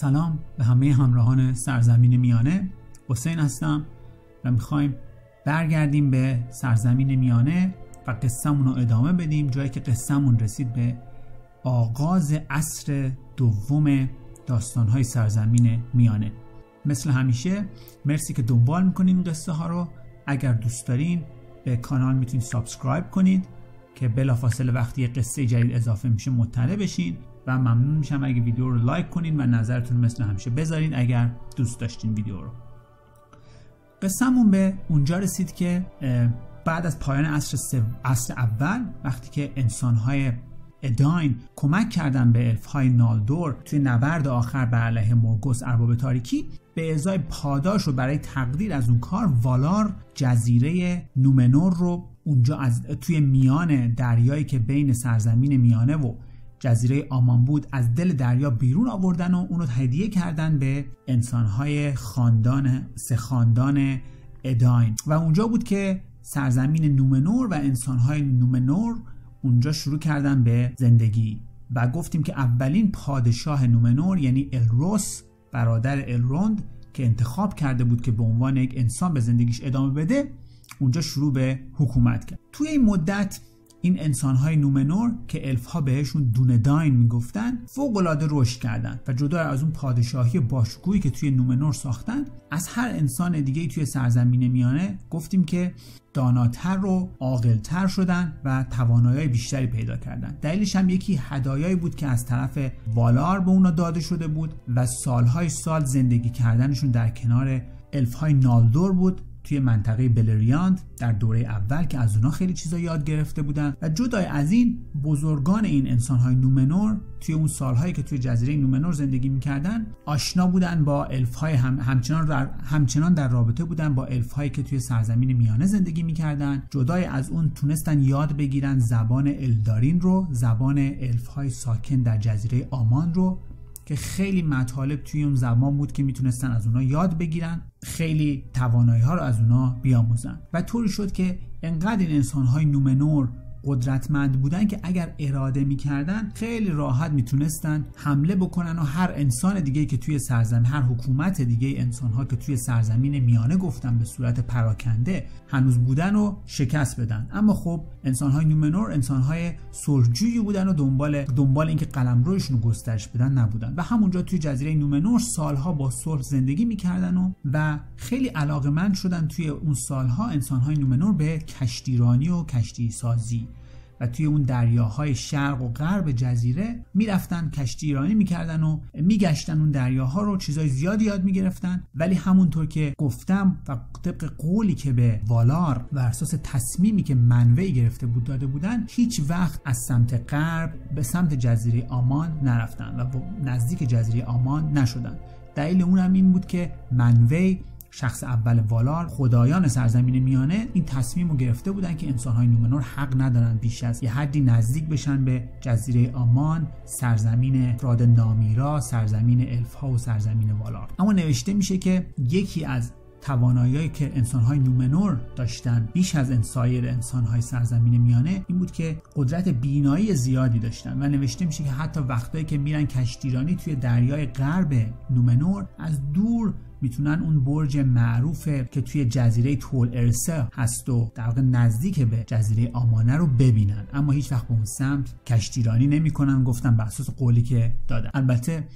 سلام به همه همراهان سرزمین میانه. حسین هستم و می‌خوایم برگردیم به سرزمین میانه و قصهمون رو ادامه بدیم. جایی که قصهمون رسید به آغاز عصر دوم داستانهای سرزمین میانه. مثل همیشه مرسی که دنبال می‌کنین قصه ها رو. اگر دوست دارین به کانال می‌تونید سابسکرایب کنید که بلافاصله وقتی قصه جدید اضافه میشه مطلع بشین. و ممنون میشم اگه ویدیو رو لایک کنین و نظرتون مثل همیشه بذارین اگر دوست داشتین ویدیو رو. قصهمون به اونجا رسید که بعد از پایان عصر, عصر اول وقتی که انسانهای اداین کمک کردن به الفهای نالدور توی نبرد آخر بر علیه مورگوس ارباب تاریکی به ازای پاداش رو برای تقدیر از اون کار والار جزیره نومنور رو اونجا از توی میان دریایی که بین سرزمین میانه و جزیره آمان بود از دل دریا بیرون آوردن و اونو هدیه کردن به انسانهای خاندان سه خاندان اداین. و اونجا بود که سرزمین نومنور و انسانهای نومنور اونجا شروع کردن به زندگی. و گفتیم که اولین پادشاه نومنور یعنی الروس برادر الروند که انتخاب کرده بود که به عنوان یک انسان به زندگیش ادامه بده اونجا شروع به حکومت کرد. توی این مدت این انسانهای نومنور که الف ها بهشون دونداین می‌گفتن فوق العاده رشد کردن و جدا از اون پادشاهی باشکوهی که توی نومنور ساختن از هر انسان دیگه توی سرزمین میانه گفتیم که داناتر و عاقلتر شدن و توانایی بیشتری پیدا کردن. دلیلش هم یکی هدایایی بود که از طرف والار به اونا داده شده بود و سالهای سال زندگی کردنشون در کنار الفهای نالدور بود توی منطقه بلریاند در دوره اول که از اونا خیلی چیزا یاد گرفته بودن و جدای از این بزرگان این انسانهای نومنور توی اون سالهایی که توی جزیره نومنور زندگی می‌کردن آشنا بودن با الفهای هم همچنان در همچنان در رابطه بودن با الفهایی که توی سرزمین میانه زندگی می‌کردن. جدای از اون تونستن یاد بگیرن زبان الدارین رو زبان الفهای ساکن در جزیره آمان رو که خیلی مطالب توی اون زمان بود که می‌تونستن از اونا یاد بگیرن خیلی توانایی ها رو از اونا بیاموزن. و طوری شد که انقدر این انسان های نومنور قدرتمند بودن که اگر اراده می‌کردن خیلی راحت می‌تونستن حمله بکنن و هر انسان دیگه که توی سرزمین هر حکومت دیگه انسان ها که توی سرزمین میانه گفتن به صورت پراکنده هنوز بودن و شکست بدن. اما خب انسان های نومنور انسان های صلحجویی بودن و دنبال دنبال اینکه قلمروشون رو گسترش بدن نبودن. و همونجا توی جزیره نومنور سالها با صلح زندگی می‌کردن و و خیلی علاقمند شدن توی اون سالها انسان های نومنور به کشتیرانی و کشتی سازی و توی اون دریاهای شرق و غرب جزیره می‌رفتن کشتی ایرانی می‌کردن و میگشتن اون دریاها رو. چیزای زیادی یاد می‌گرفتن. ولی همونطور که گفتم و طبق قولی که به والار و اساس تصمیمی که منوی گرفته بود داده بودن هیچ وقت از سمت غرب به سمت جزیره آمان نرفتن و نزدیک جزیره آمان نشدن. دلیل اون هم این بود که منوی شخص اول والار خدایان سرزمین میانه این تصمیم رو گرفته بودن که انسانهای نومنور حق ندارن بیش از یه حدی نزدیک بشن به جزیره آمان سرزمین افراد نامیرا سرزمین الفها و سرزمین والار. اما نوشته میشه که یکی از توانایی که انسانهای نومنور داشتن بیش از انسایر انسانهای سرزمین میانه این بود که قدرت بینایی زیادی داشتن و نوشته میشه که حتی وقتایی که میرن کشتیرانی توی دریای غرب نومنور از دور می‌تونن اون برج معروفه که توی جزیره تول ارسه هست و در واقع نزدیک به جزیره آمانه رو ببینن. اما هیچ وقت به اون سمت کشتیرانی نمی‌کنن گفتن بر اساس قولی که دادن. البته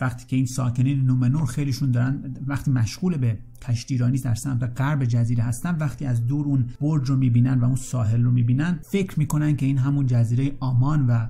وقتی که این ساکنین نومنور خیلیشون دارن وقتی مشغول به کشتیرانی در سمت غرب جزیره هستن وقتی از دور اون برج رو می‌بینن و اون ساحل رو می‌بینن فکر می‌کنن که این همون جزیره آمان و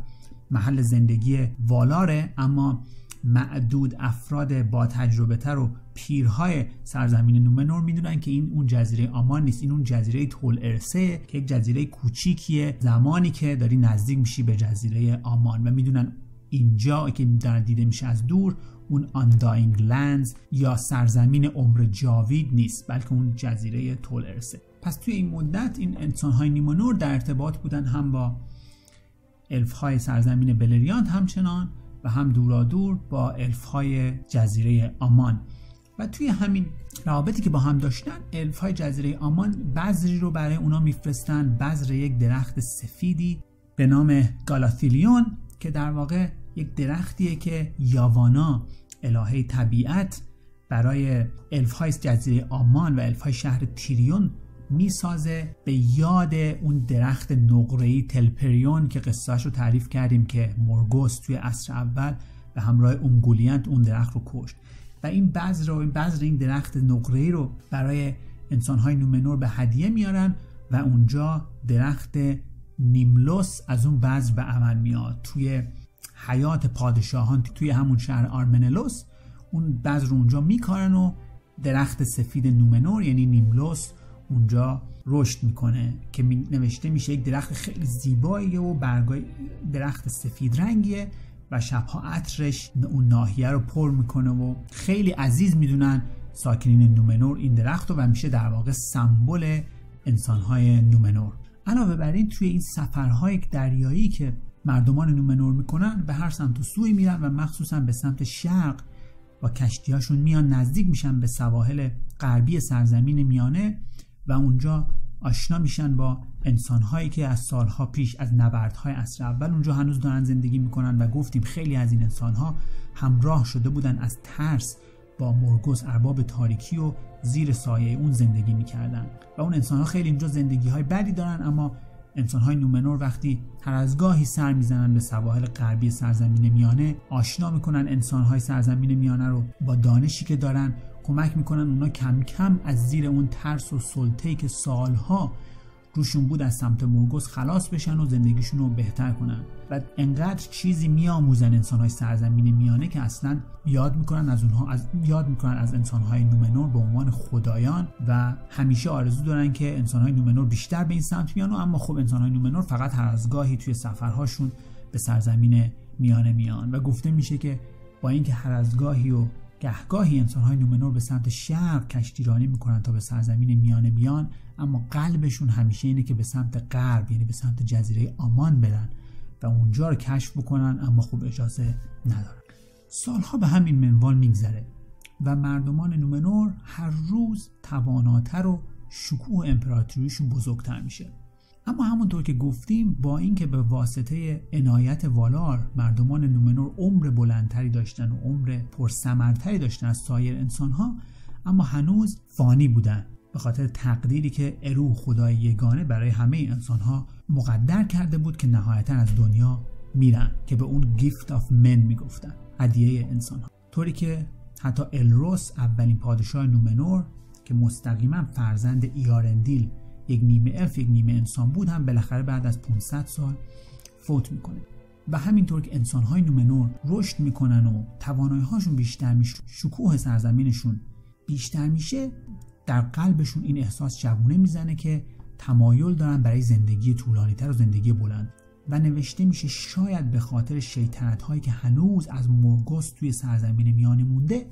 محل زندگی والاره. اما معدود افراد با تجربه تر و پیرهای سرزمین نومنور می‌دونن که این اون جزیره آمان نیست. این اون جزیره تول ارسه که یک جزیره کوچیکیه زمانی که داری نزدیک میشی به جزیره آمان و می‌دونن اینجا که در دیده میشه از دور اون آنداینگ لندز یا سرزمین عمر جاوید نیست بلکه اون جزیره تول ارسه. پس توی این مدت این انسانهای نیمونور در ارتباط بودن هم با الفهای سرزمین بلریاند همچنان و هم دورادور با الفهای جزیره آمان. و توی همین روابطی که با هم داشتن الفهای جزیره آمان بذری رو برای اونا میفرستن. بذر یک درخت سفیدی به نام گالاتیلیون که در واقع یک درختیه که یاوانا الهه طبیعت برای الف های جزیره آمان و الف های شهر تیریون می‌سازه به یاد اون درخت نقره‌ای تلپریون که قصهش رو تعریف کردیم که مورگوس توی عصر اول به همراه اونگولیانت اون درخت رو کشت. و این بذر رو این بذر این درخت نقره‌ای رو برای انسانهای نومنور به هدیه میارن و اونجا درخت نیملوس از اون بذر به عمل میاد. توی حیات پادشاهان توی همون شهر آرمنلوس اون بذر رو اونجا میکارن و درخت سفید نومنور یعنی نیملوس اونجا رشد می‌کنه که نوشته میشه یک درخت خیلی زیباییه و برگای درخت سفید رنگیه و شبها عطرش اون ناحیه رو پر می‌کنه و خیلی عزیز می‌دونن ساکنین نومنور این درخت رو و میشه در واقع سمبل انسانهای نومنور. علاوه بر این توی این سفرهای دریایی که مردمان نومنور می‌کنن به هر سمت و سوی میرن و مخصوصا به سمت شرق با کشتیهاشون میان نزدیک میشن به سواحل غربی سرزمین میانه و اونجا آشنا میشن با انسانهایی که از سالها پیش از نبردهای اصر اول اونجا هنوز دارن زندگی می‌کنن و گفتیم خیلی از این انسانها همراه شده بودن از ترس با مرگوز ارباب تاریکی و زیر سایه اون زندگی می‌کردن. و اون انسانها خیلی اینجا زندگی های بدی دارن اما انسانهای نومنور وقتی هر از گاهی سر می‌زنن به سواحل غربی سرزمین میانه آشنا می‌کنن انسانهای سرزمین میانه رو با دانشی که دارن کمک می‌کنن اونا کم کم از زیر اون ترس و سلطه‌ای که سالها روشون بود از سمت مرگوز خلاص بشن و زندگیشون رو بهتر کنن. و انقدر چیزی میآموزن انسانهای سرزمین میانه که اصلا یاد می‌کنن از اونها از یاد می‌کنن از انسانهای نومنور به عنوان خدایان و همیشه آرزو دارن که انسانهای نومنور بیشتر به این سمت میان اما خب انسانهای نومنور فقط هر از گاهی توی سفرهاشون به سرزمین میانه میان. و گفته میشه که با اینکه هر از گاهی و گهگاهی انسانهای نومنور به سمت شرق کشتیرانی می‌کنن تا به سرزمین میانه بیان اما قلبشون همیشه اینه که به سمت غرب یعنی به سمت جزیره آمان برن و اونجا رو کشف بکنن اما خوب اجازه ندارن. سالها به همین منوال میگذره و مردمان نومنور هر روز تواناتر و شکوه امپراتوریشون بزرگتر میشه. اما همونطور که گفتیم با اینکه به واسطه عنایت والار مردمان نومنور عمر بلندتری داشتن و عمر پرثمرتری داشتن از سایر انسانها اما هنوز فانی بودن. به خاطر تقدیری که ارو خدای یگانه برای همه انسانها مقدر کرده بود که نهایتا از دنیا میرن که به اون Gift of Men می‌گفتن هدیه انسانها. طوری که حتی الروس اولین پادشاه نومنور که مستقیما فرزند ایارندیل یک نیمه الف یک نیمه انسان بود هم بالاخره بعد از 500 سال فوت می‌کنه. و همینطور که انسانهای نومنور رشد می‌کنن و توانایی هاشون بیشتر میشه شکوه سرزمینشون بیشتر میشه در قلبشون این احساس جوونه می‌زنه که تمایل دارن برای زندگی طولانی تر و زندگی بلند. و نوشته میشه شاید به خاطر شیطنت هایی که هنوز از مرگوس توی سرزمین میانه مونده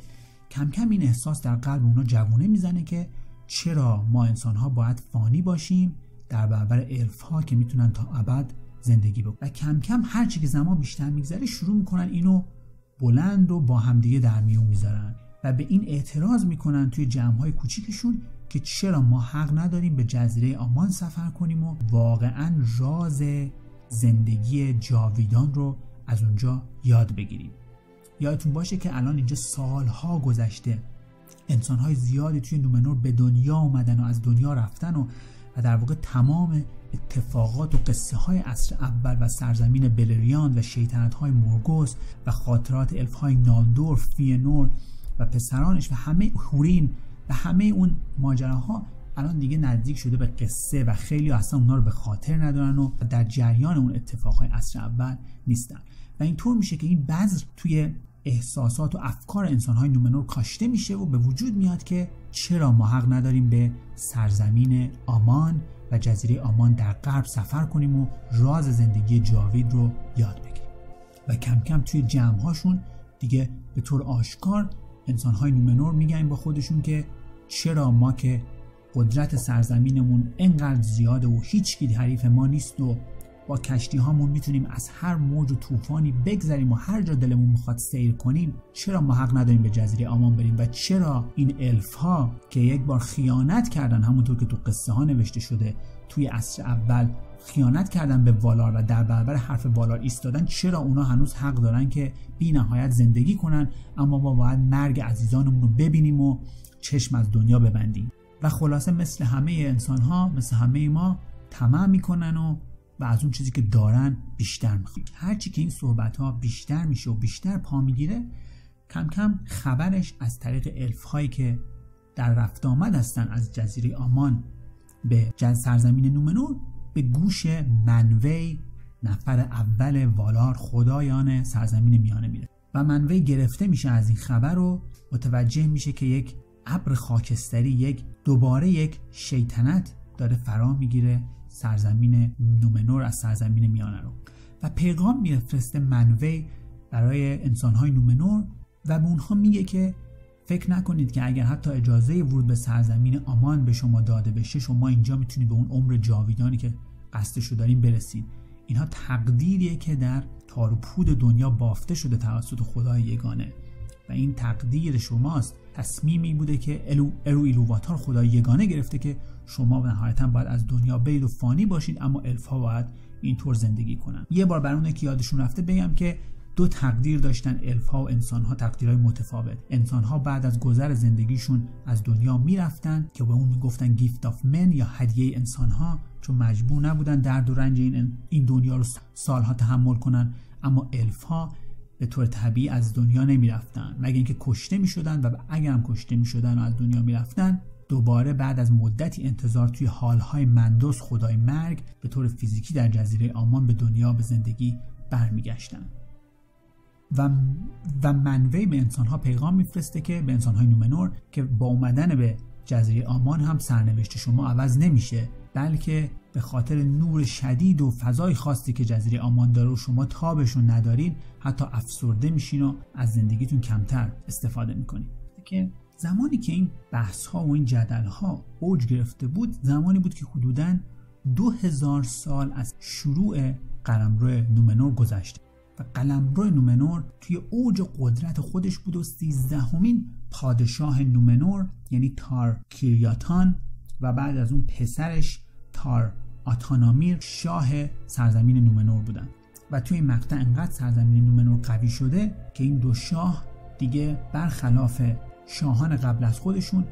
کم کم این احساس در قلب اونا جوونه می‌زنه که چرا ما انسان ها باید فانی باشیم در برابر الف ها که می‌تونن تا ابد زندگی بکنن؟ و کم کم هرچی که زمان بیشتر میگذره شروع می‌کنن اینو بلند و با همدیگه در میون می‌ذارن و به این اعتراض می‌کنن توی جمع های کوچیکشون که چرا ما حق نداریم به جزیره آمان سفر کنیم و واقعا راز زندگی جاویدان رو از اونجا یاد بگیریم. یادتون باشه که الان اینجا سالها گذشته. انسانهای زیادی توی نومنور به دنیا اومدن و از دنیا رفتن و و در واقع تمام اتفاقات و قصه های عصر اول و سرزمین بلریان و شیطنت های مورگوس و خاطرات الف های نالدور فینور و پسرانش و همه هورین و همه اون ماجراها الان دیگه نزدیک شده به قصه و خیلی اصلا اونا رو به خاطر ندارن و در جریان اون اتفاقهای عصر اول نیستن. و اینطور میشه که این بذر توی احساسات و افکار انسانهای نومنور کاشته میشه و به وجود میاد که چرا ما حق نداریم به سرزمین آمان و جزیره آمان در غرب سفر کنیم و راز زندگی جاوید رو یاد بگیریم. و کم کم توی جمعهاشون دیگه به طور آشکار انسانهای نومنور میگن با خودشون که چرا ما که قدرت سرزمینمون انقدر زیاده و هیچ حریف ما نیست و با کشتی هامون می‌تونیم از هر موج و طوفانی بگذریم و هر جا دلمون می‌خواد سیر کنیم چرا ما حق نداریم به جزیره آمان بریم و چرا این الف ها که یک بار خیانت کردن همونطور که تو قصه ها نوشته شده توی عصر اول خیانت کردن به والار و در برابر حرف والار ایستادن چرا اونا هنوز حق دارن که بی نهایت زندگی کنن اما ما باید مرگ عزیزانمون رو ببینیم و چشم از دنیا ببندیم. و خلاصه مثل همه انسان ها مثل همه ما تمام می‌کنن و و از اون چیزی که دارن بیشتر می‌خوان. هرچی که این صحبت ها بیشتر میشه و بیشتر پا می‌گیره کم کم خبرش از طریق الف هایی که در رفت آمد هستن از جزیره آمان به سرزمین نومنور به گوش منوی نفر اول والار خدایان سرزمین میانه میره. و منوی گرفته میشه از این خبر و متوجه میشه که یک ابر خاکستری یک دوباره یک شیطنت داره فرا می‌گیره سرزمین نومنور از سرزمین میانه رو. و پیغام میفرسته منوی برای انسانهای نومنور و به اونها میگه که فکر نکنید که اگر حتی اجازه ورود به سرزمین آمان به شما داده بشه شما اینجا می‌تونید به اون عمر جاویدانی که قصدشو دارین برسید اینها تقدیریه که در تار پود دنیا بافته شده توسط خدای یگانه. و این تقدیر شماست. تصمیمی بوده که الو ارو ایلوواتار خدای یگانه گرفته که شما نهایتا باید از دنیا برید و فانی باشید اما الفا باید اینطور زندگی کنن. یه بار برای که یادشون رفته بگم که دو تقدیر داشتن الفا و انسانها تقدیرهای متفاوت. انسانها بعد از گذر زندگیشون از دنیا می‌رفتن که به اون می‌گفتن گیفت آف من یا هدیه انسانها چون مجبور نبودن درد و رنج این, دنیا رو سالها تحمل کنن. اما الفها به طور طبیعی از دنیا نمی‌رفتن. مگه اینکه کشته می‌شدن و اگر هم کشته می‌شدن و از دنیا می‌رفتن دوباره بعد از مدتی انتظار توی حالهای مندوس خدای مرگ به طور فیزیکی در جزیره آمان به دنیا به زندگی برمیگشتن. و و منوی به انسانها پیغام میفرسته که به انسانهای نومنور که با اومدن به جزیره آمان هم سرنوشت شما عوض نمیشه بلکه به خاطر نور شدید و فضای خاصی که جزیره آمان داره و شما تابشون ندارین حتی افسرده میشین و از زندگیتون کمتر استفاده می‌کنین. که زمانی که این بحث ها و این جدل ها اوج گرفته بود زمانی بود که حدودا دو هزار سال از شروع قلمرو نومنور گذشته و قلمرو نومنور توی اوج قدرت خودش بود و سیزدهمین پادشاه نومنور یعنی تار کیریاتان و بعد از اون پسرش تار آتانامیر شاه سرزمین نومنور بودن. و توی این مقطع انقدر سرزمین نومنور قوی شده که این دو شاه دیگه برخلاف شاهان قبل از خودشون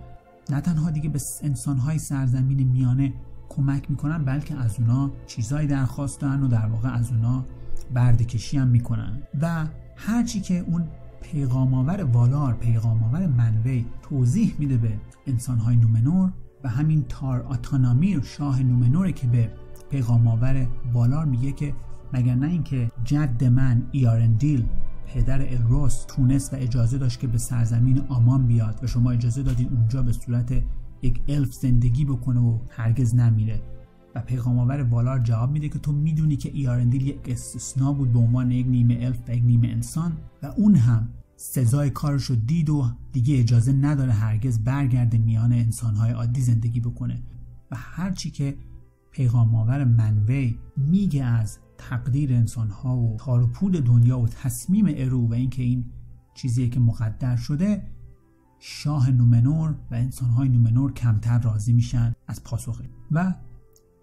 نه تنها دیگه به انسانهای سرزمین میانه کمک می‌کنن بلکه از اونا چیزهایی درخواست دارن و در واقع از اونا بردکشی هم می‌کنن. و هرچی که اون پیغام آور والار پیغام آور منوی توضیح میده به انسانهای نومنور و همین تار آتانامیر شاه نومنوره که به پیغام آور والار میگه که مگر نه اینکه جد من ایارندیل پدر الروس تونست و اجازه داشت که به سرزمین آمان بیاد و شما اجازه دادین اونجا به صورت یک الف زندگی بکنه و هرگز نمیره. و پیغام آور والار جواب میده که تو می‌دونی که ایارندیل یک استثنا بود به عنوان یک نیمه الف و یک نیمه انسان و اون هم سزای کارش رو دید و دیگه اجازه نداره هرگز برگرده میان انسانهای عادی زندگی بکنه. و هرچی که پیغام آور منوی میگه از تقدیر انسانها و تار و پود دنیا و تصمیم ارو و اینکه این چیزیه که مقدر شده شاه نومنور و انسانهای نومنور کمتر راضی میشن از پاسخ و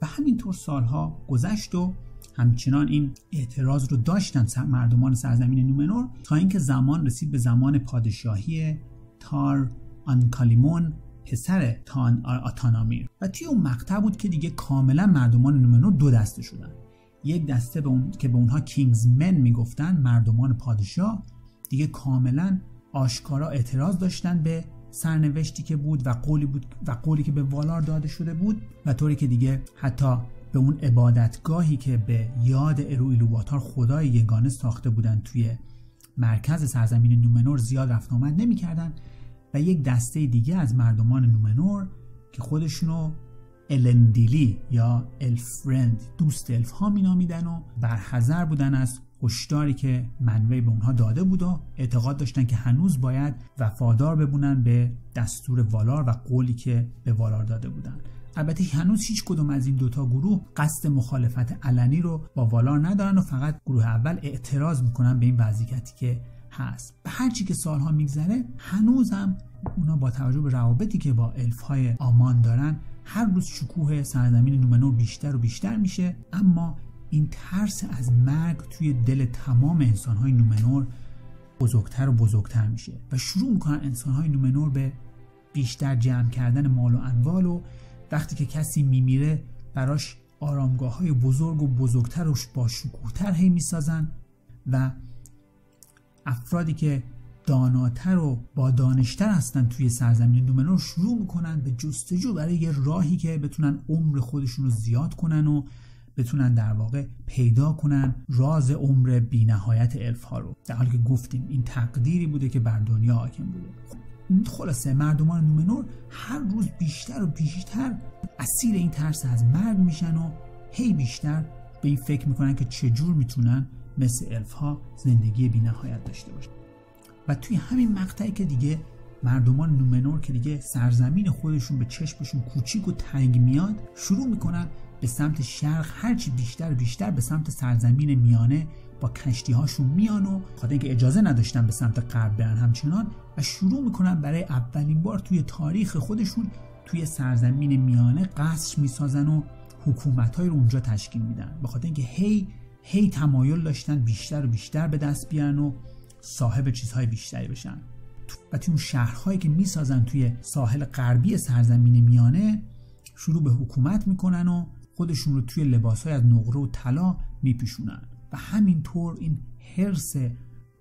و همینطور سالها گذشت و همچنان این اعتراض رو داشتن مردمان سرزمین نومنور تا اینکه زمان رسید به زمان پادشاهی تار آنکالیمون پسر تان آتانامیر و توی اون مقطع بود که دیگه کاملا مردمان نومنور دو دسته شدن. یک دسته به اون... که به اونها کینگزمن می‌گفتن مردمان پادشاه دیگه کاملا آشکارا اعتراض داشتن به سرنوشتی که بود و قولی بود و قولی که به والار داده شده بود و طوری که دیگه حتی به اون عبادتگاهی که به یاد ارویلوواتار خدای یگانه ساخته بودن توی مرکز سرزمین نومنور زیاد رفت آمد نمی‌کردن. و یک دسته دیگه از مردمان نومنور که خودشونو الندیلی یا الفرند دوست الف ها می نامیدن و برحضر بودن از هشداری که منوی به اونها داده بود و اعتقاد داشتن که هنوز باید وفادار ببونن به دستور والار و قولی که به والار داده بودن. البته هنوز هیچ کدوم از این دوتا گروه قصد مخالفت علنی رو با والار ندارن و فقط گروه اول اعتراض می‌کنن به این وضعیتی که هست. به هرچی که سالها میگذره هنوز هم اونا با توجه به روابطی که با الف های آمان دارن هر روز شکوه سرزمین نومنور بیشتر و بیشتر میشه اما این ترس از مرگ توی دل تمام انسانهای نومنور بزرگتر و بزرگتر میشه و شروع می‌کنن انسانهای نومنور به بیشتر جمع کردن مال و انوال و وقتی که کسی میمیره براش آرامگاه های بزرگ و بزرگتر و با شکوهتر هی می‌سازن و افرادی که داناتر و با دانشتر هستن توی سرزمین نومنور شروع می‌کنن به جستجو برای یه راهی که بتونن عمر خودشون رو زیاد کنن و بتونن در واقع پیدا کنن راز عمر بینهایت الف ها رو. در حالی که گفتیم این تقدیری بوده که بر دنیا حاکم بوده. خلاصه مردمان نومنور هر روز بیشتر و بیشتر اسیر این ترس از مرگ میشن و هی بیشتر به این فکر می‌کنن که چجور می‌تونن مثل الف ها زندگی بینهایت داشته باشن. و توی همین مقطعی که دیگه مردمان نومنور که دیگه سرزمین خودشون به چشمشون کوچیک و تنگ میاد شروع می‌کنن به سمت شرق هرچی بیشتر بیشتر به سمت سرزمین میانه با کشتی هاشون میان و خاطر اینکه اجازه نداشتن به سمت غرب برن همچنان و شروع می‌کنن برای اولین بار توی تاریخ خودشون توی سرزمین میانه قصر می‌سازن و حکومت رو اونجا تشکیل میدن. به خاطر اینکه هی هی تمایل داشتن بیشتر و بیشتر به دست بیارن و صاحب چیزهای بیشتری بشن. و توی اون شهرهایی که می‌سازن توی ساحل غربی سرزمین میانه شروع به حکومت می‌کنن و خودشون رو توی لباسهای از نقره و طلا میپیشونن. و همینطور این حرص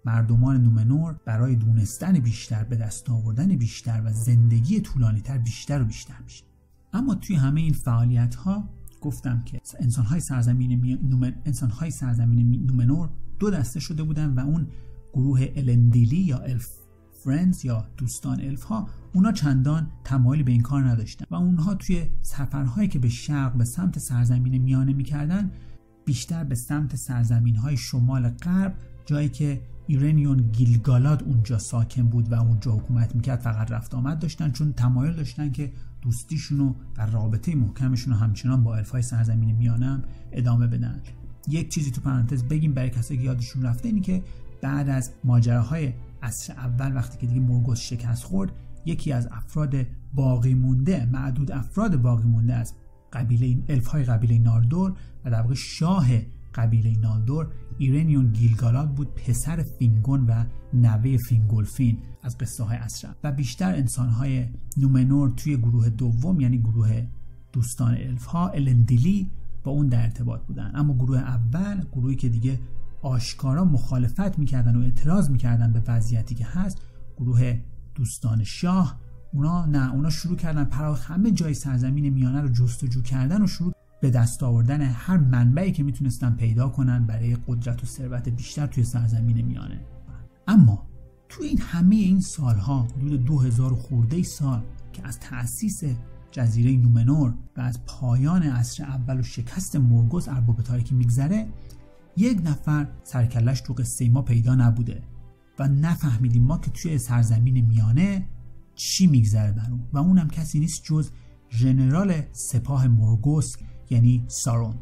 مردمان نومنور برای دونستن بیشتر به دست آوردن بیشتر و زندگی طولانیتر بیشتر و بیشتر میشه. اما توی همه این فعالیت ها گفتم که انسان های سرزمین, نومن... انسان های سرزمین نومنور دو دسته شده بودن و اون گروه الندیلی یا Elf Friends یا دوستان الف ها اونا چندان تمایلی به این کار نداشتن و اونها توی سفرهایی که به شرق به سمت سرزمین میانه می‌کردن بیشتر به سمت سرزمین های شمال غرب جایی که ایرنیون گیلگالاد اونجا ساکن بود و اونجا حکومت می‌کرد فقط رفت آمد داشتن چون تمایل داشتن که دوستیشون و رابطه محکمشون رو همچنان با الفای سرزمین میانه هم ادامه بدن. یک چیزی تو پرانتز بگیم برای کسایی که یادشون رفته اینی که بعد از ماجراهای عصر اول وقتی که دیگه مورگوس شکست خورد یکی از افراد باقی مونده معدود افراد باقی مونده از قبیله الف های قبیله نالدور و در واقع شاه قبیله نالدور ارینیون گیلگالاد بود پسر فینگون و نوه فینگولفین از قصه های عصر و بیشتر انسان های نومنور توی گروه دوم یعنی گروه دوستان الف ها الندیلی با اون در ارتباط بودن. اما گروه اول گروهی که دیگه آشکارا مخالفت می‌کردن و اعتراض می‌کردن به وضعیتی که هست. گروه دوستان شاه اونا نه اونا شروع کردن پرا همه جای سرزمین میانه رو جستجو کردن و شروع به دست آوردن هر منبعی که می‌تونستن پیدا کنن برای قدرت و ثروت بیشتر توی سرزمین میانه. اما توی این همه این سالها حدود 2000 خورده سال که از تأسیس جزیره نومنور و از پایان عصر اول و شکست مورگوس ارباب تاریکی میگذره یک نفر سرکلش تو قصه ما پیدا نبوده و نفهمیدیم ما که توی سرزمین میانه چی میگذره بر اون. و اونم کسی نیست جز ژنرال سپاه مورگوس یعنی سارون.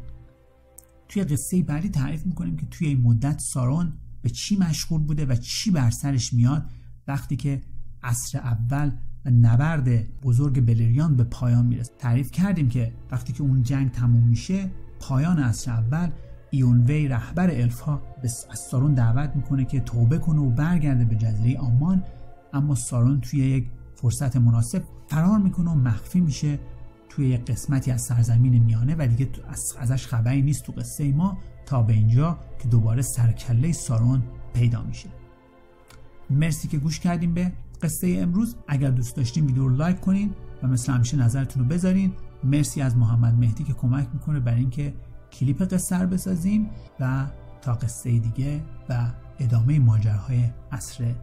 توی قصه بعدی تعریف می‌کنیم که توی این مدت سارون به چی مشغول بوده و چی بر سرش میاد وقتی که عصر اول و نبرد بزرگ بلریان به پایان می‌رسه. تعریف کردیم که وقتی که اون جنگ تموم میشه پایان عصر اول ایونوی رهبر الفا از سارون دعوت می‌کنه که توبه کنه و برگرده به جزیره آمان اما سارون توی یک فرصت مناسب فرار می‌کنه و مخفی میشه توی یک قسمتی از سرزمین میانه و دیگه ازش خبری نیست تو قصه ما تا به اینجا که دوباره سرکله سارون پیدا میشه. مرسی که گوش کردیم به قصه امروز. اگر دوست داشتین ویدیو رو لایک کنین و مثل همیشه نظرتون رو بذارین. مرسی از محمد مهدی که کمک می‌کنه برای اینکه کلیپ قصه رو بسازیم و تا قصه دیگه و ادامه ماجراهای عصر